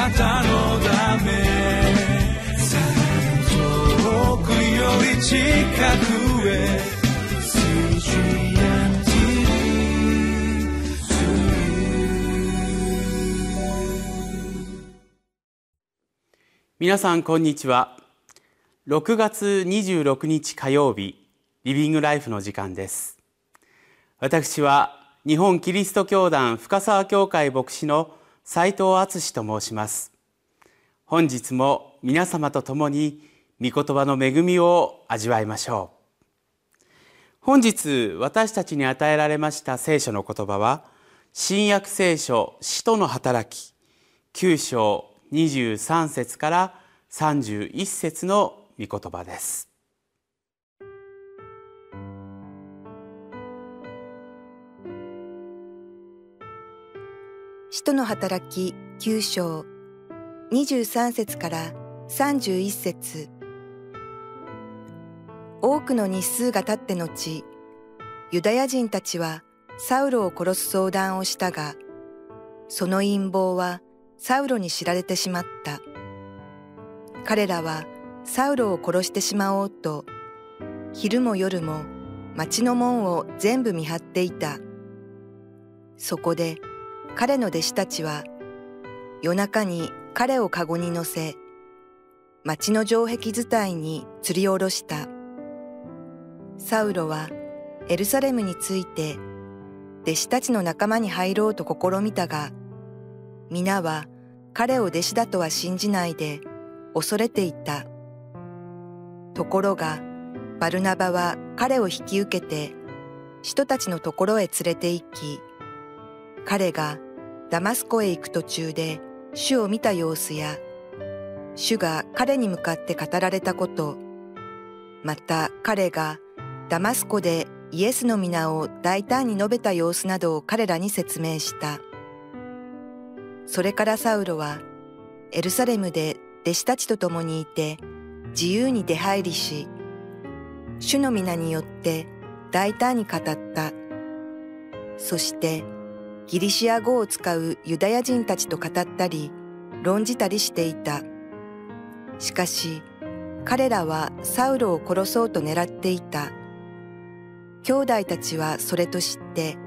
なたのため遠くより近くへ皆さんこんにちは。6月26日火曜日リビングライフの時間です。私は日本キリスト教団深沢教会牧師の斉藤敦と申します。本日も皆様と共に御言葉の恵みを味わいましょう。本日私たちに与えられました聖書の言葉は新約聖書使徒の働き9章23節から31節の御言葉です。使徒の働き9章23節から31節多くの日数が経って後ユダヤ人たちはサウロを殺す相談をしたがその陰謀はサウロに知られてしまった。彼らはサウロを殺してしまおうと、昼も夜も町の門を全部見張っていた。そこで彼の弟子たちは夜中に彼をかごに乗せ、町の城壁伝いに吊り下ろした。サウロはエルサレムについて弟子たちの仲間に入ろうと試みたが、皆は彼を弟子だとは信じないで恐れていた。ところがバルナバは彼を引き受けて人たちのところへ連れて行き、彼がダマスコへ行く途中で主を見た様子や、主が彼に向かって語られたこと、また彼がダマスコでイエスの皆を大胆に述べた様子などを彼らに説明した。それからサウロはエルサレムで弟子たちと共にいて自由に出入りし、主の皆によって大胆に語った。そしてギリシア語を使うユダヤ人たちと語ったり論じたりしていた。しかし彼らはサウロを殺そうと狙っていた。兄弟たちはそれと知って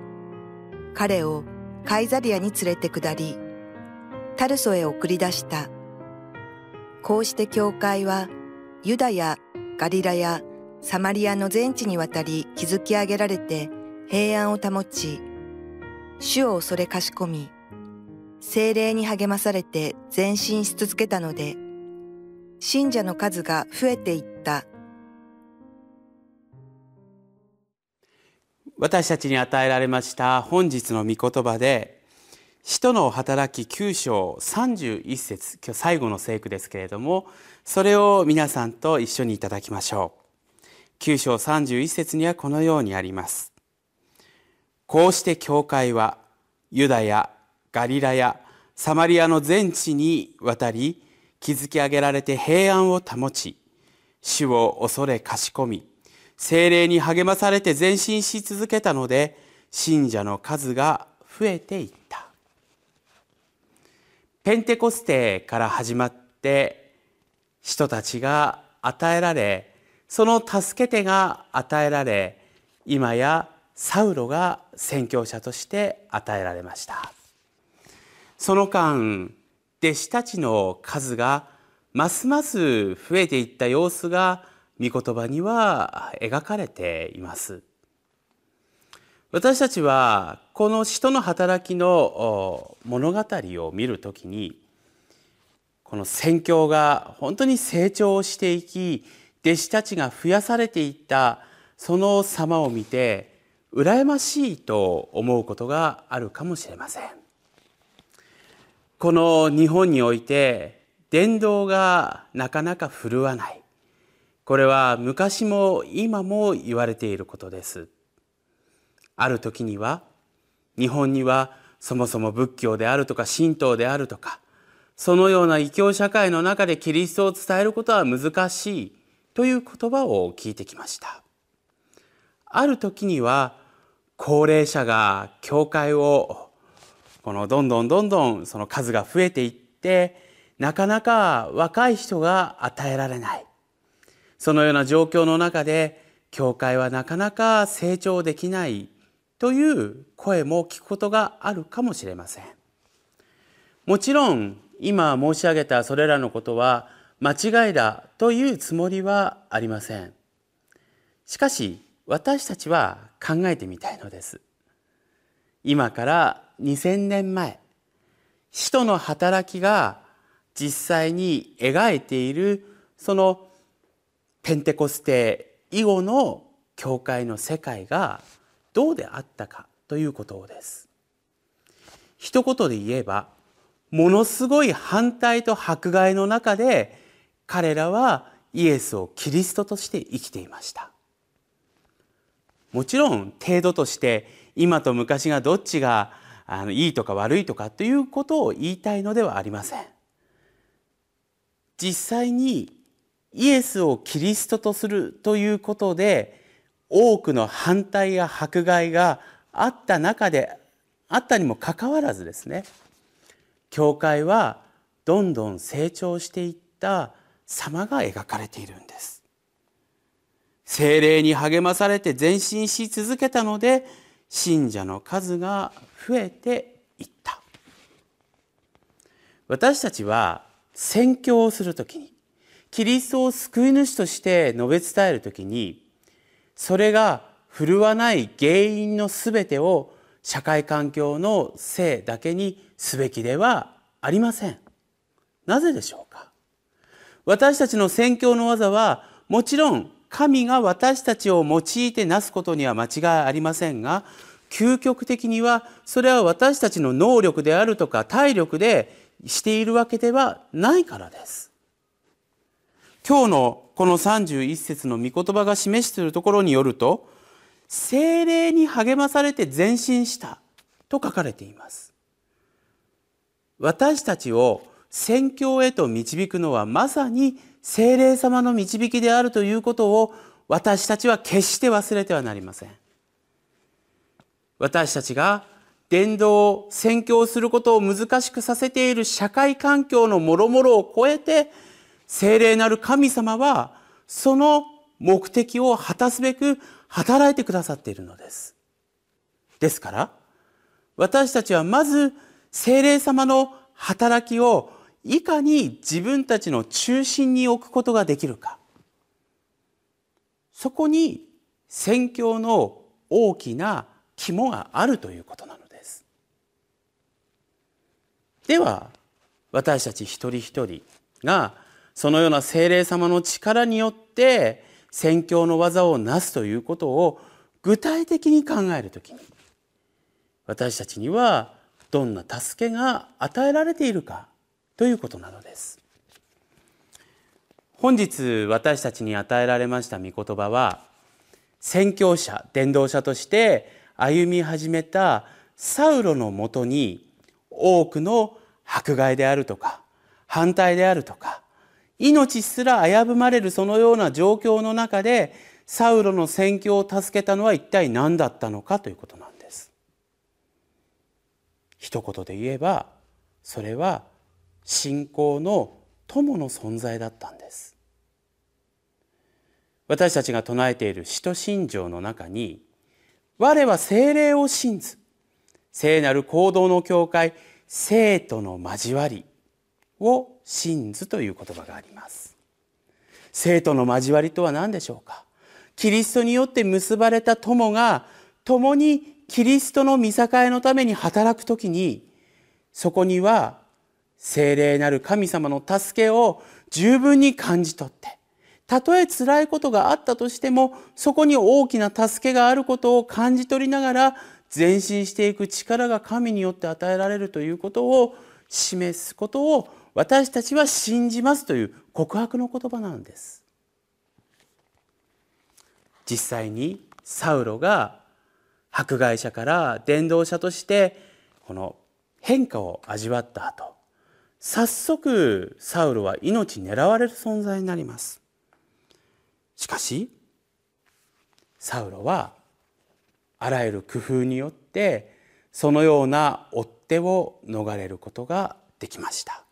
彼をカイザリアに連れて下りタルソへ送り出した。こうして教会はユダヤ、ガリラやサマリアの全地にわたり築き上げられて平安を保ち、主を恐れかしこみ、精霊に励まされて前進し続けたので、信者の数が増えていった。私たちに与えられました本日の御言葉で使徒の働き9章31節今日最後の聖句ですけれどもそれを皆さんと一緒にいただきましょう9章31節にはこのようにありますこうして教会はユダヤガリラヤサマリアの全地に渡り築き上げられて平安を保ち主を恐れかしこみ精霊に励まされて前進し続けたので信者の数が増えていった。ペンテコステから始まって人たちが与えられその助け手が与えられ今やサウロが宣教者として与えられました。その間弟子たちの数がますます増えていった様子が御言葉には描かれています。私たちはこの使徒の働きの物語を見るときにこの宣教が本当に成長していき弟子たちが増やされていったその様を見て羨ましいと思うことがあるかもしれません。この日本において伝道がなかなか振るわない。これは昔も今も言われていることです。ある時には日本にはそもそも仏教であるとか神道であるとかそのような異教社会の中でキリストを伝えることは難しいという言葉を聞いてきましたある時には高齢者が教会をこのどんどんどんどんその数が増えていってなかなか若い人が与えられない。そのような状況の中で教会はなかなか成長できないという声も聞くことがあるかもしれません。もちろん今申し上げたそれらのことは間違いだというつもりはありません。しかし私たちは考えてみたいのです。今から2000年前使徒の働きが実際に描いているそのペンテコステ以後の教会の世界がどうであったかということです。一言で言えばものすごい反対と迫害の中で彼らはイエスをキリストとして生きていました。もちろん程度として今と昔がどっちがあのいいとか悪いとかということを言いたいのではありません。実際にイエスをキリストとするということで多くの反対や迫害があった中であったにもかかわらずですね教会はどんどん成長していった様が描かれているんです。精霊に励まされて前進し続けたので信者の数が増えていった私たちは宣教をするときにキリストを救い主として述べ伝えるときにそれが振るわない原因のすべてを社会環境のせいだけにすべきではありません。なぜでしょうか？私たちの宣教の技はもちろん神が私たちを用いてなすことには間違いありませんが究極的にはそれは私たちの能力であるとか体力でしているわけではないからです。今日のこの31節の御言葉が示しているところによると精霊に励まされて前進したと書かれています。私たちを宣教へと導くのはまさに精霊様の導きであるということを私たちは決して忘れてはなりません。私たちが伝道を宣教することを難しくさせている社会環境のもろもろを超えて聖霊なる神様はその目的を果たすべく働いてくださっているのです。ですから私たちはまず聖霊様の働きをいかに自分たちの中心に置くことができるかそこに宣教の大きな肝があるということなのです。では私たち一人一人がそのような精霊様の力によって宣教の技をなすということを具体的に考えるときに私たちにはどんな助けが与えられているかということなのです本日私たちに与えられました御言葉は宣教者伝道者として歩み始めたサウロのもとに多くの迫害であるとか反対であるとか命すら危ぶまれるそのような状況の中でサウロの宣教を助けたのは一体何だったのかということなんです。一言で言えばそれは信仰の友の存在だったんです。私たちが唱えている使徒信条の中に我は精霊を信ず聖なる行動の境界生徒の交わりを信ずという言葉があります生徒の交わりとは何でしょうか？キリストによって結ばれた友が共にキリストの見境のために働くときにそこには聖霊なる神様の助けを十分に感じ取ってたとえ辛いことがあったとしてもそこに大きな助けがあることを感じ取りながら前進していく力が神によって与えられるということを示すことを私たちは信じますという告白の言葉なんです。実際にサウロが迫害者から伝道者としてこの変化を味わった後早速サウロは命狙われる存在になります。しかしサウロはあらゆる工夫によってそのような追っ手を逃れることができました。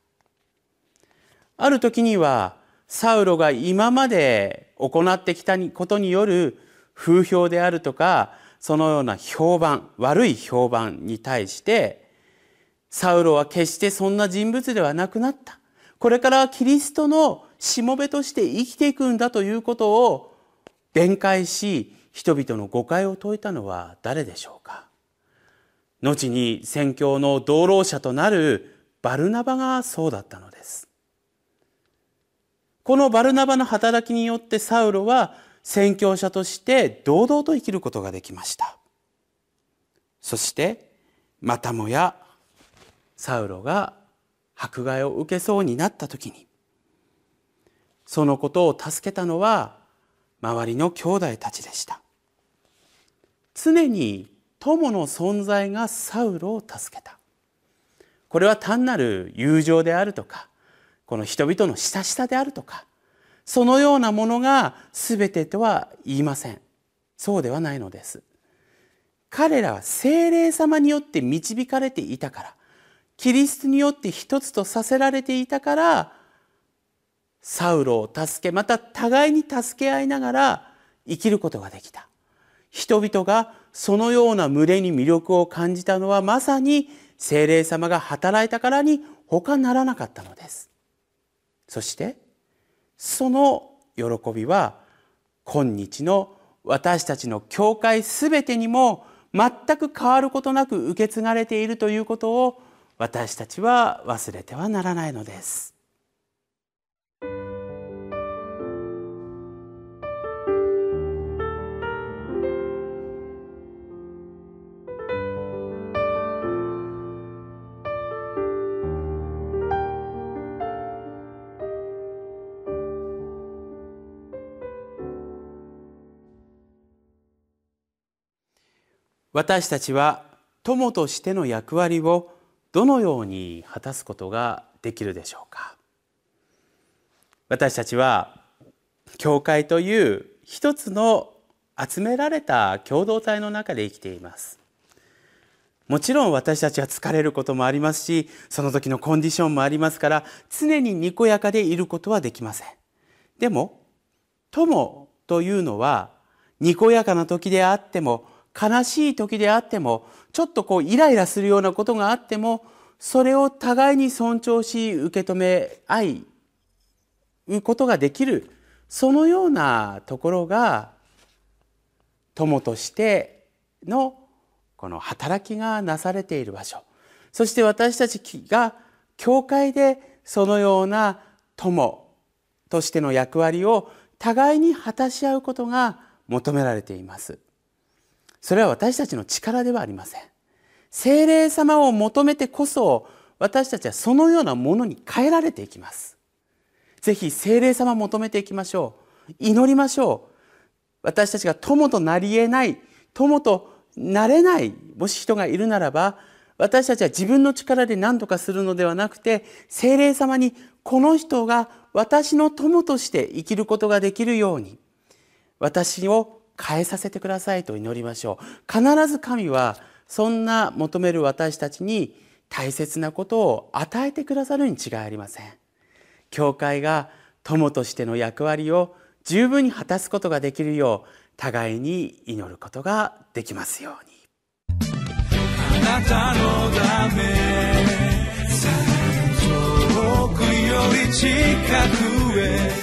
ある時にはサウロが今まで行ってきたことによる風評であるとかそのような評判悪い評判に対してサウロは決してそんな人物ではなくなった。これからキリストのしもべとして生きていくんだということを弁解し人々の誤解を解いたのは誰でしょうか。後に宣教の道路者となるバルナバがそうだったのです。このバルナバの働きによってサウロは宣教者として堂々と生きることができました。そしてまたもやサウロが迫害を受けそうになった時にそのことを助けたのは周りの兄弟たちでした。常に友の存在がサウロを助けた。これは単なる友情であるとかこの人々の親しさであるとかそのようなものが全てとは言いません。そうではないのです。彼らは精霊様によって導かれていたからキリストによって一つとさせられていたからサウロを助けまた互いに助け合いながら生きることができた。人々がそのような群れに魅力を感じたのはまさに精霊様が働いたからに他ならなかったのです。そしてその喜びは今日の私たちの教会すべてにも全く変わることなく受け継がれているということを私たちは忘れてはならないのです。私たちは友としての役割をどのように果たすことができるでしょうか？私たちは教会という一つの集められた共同体の中で生きています。もちろん私たちは疲れることもありますしその時のコンディションもありますから常ににこやかでいることはできません。でも友というのはにこやかな時であっても悲しい時であってもちょっとこうイライラするようなことがあってもそれを互いに尊重し受け止め合いうことができるそのようなところが友としてのこの働きがなされている場所そして私たちが教会でそのような友としての役割を互いに果たし合うことが求められています。それは私たちの力ではありません。精霊様を求めてこそ私たちはそのようなものに変えられていきます。ぜひ精霊様を求めていきましょう。祈りましょう。私たちが友となり得ない友となれないもし人がいるならば私たちは自分の力で何とかするのではなくて精霊様にこの人が私の友として生きることができるように私を変えさせてくださいと祈りましょう。必ず神はそんな求める私たちに大切なことを与えてくださるに違いありません。教会が友としての役割を十分に果たすことができるよう互いに祈ることができますように。あなたのため遠くより近くへ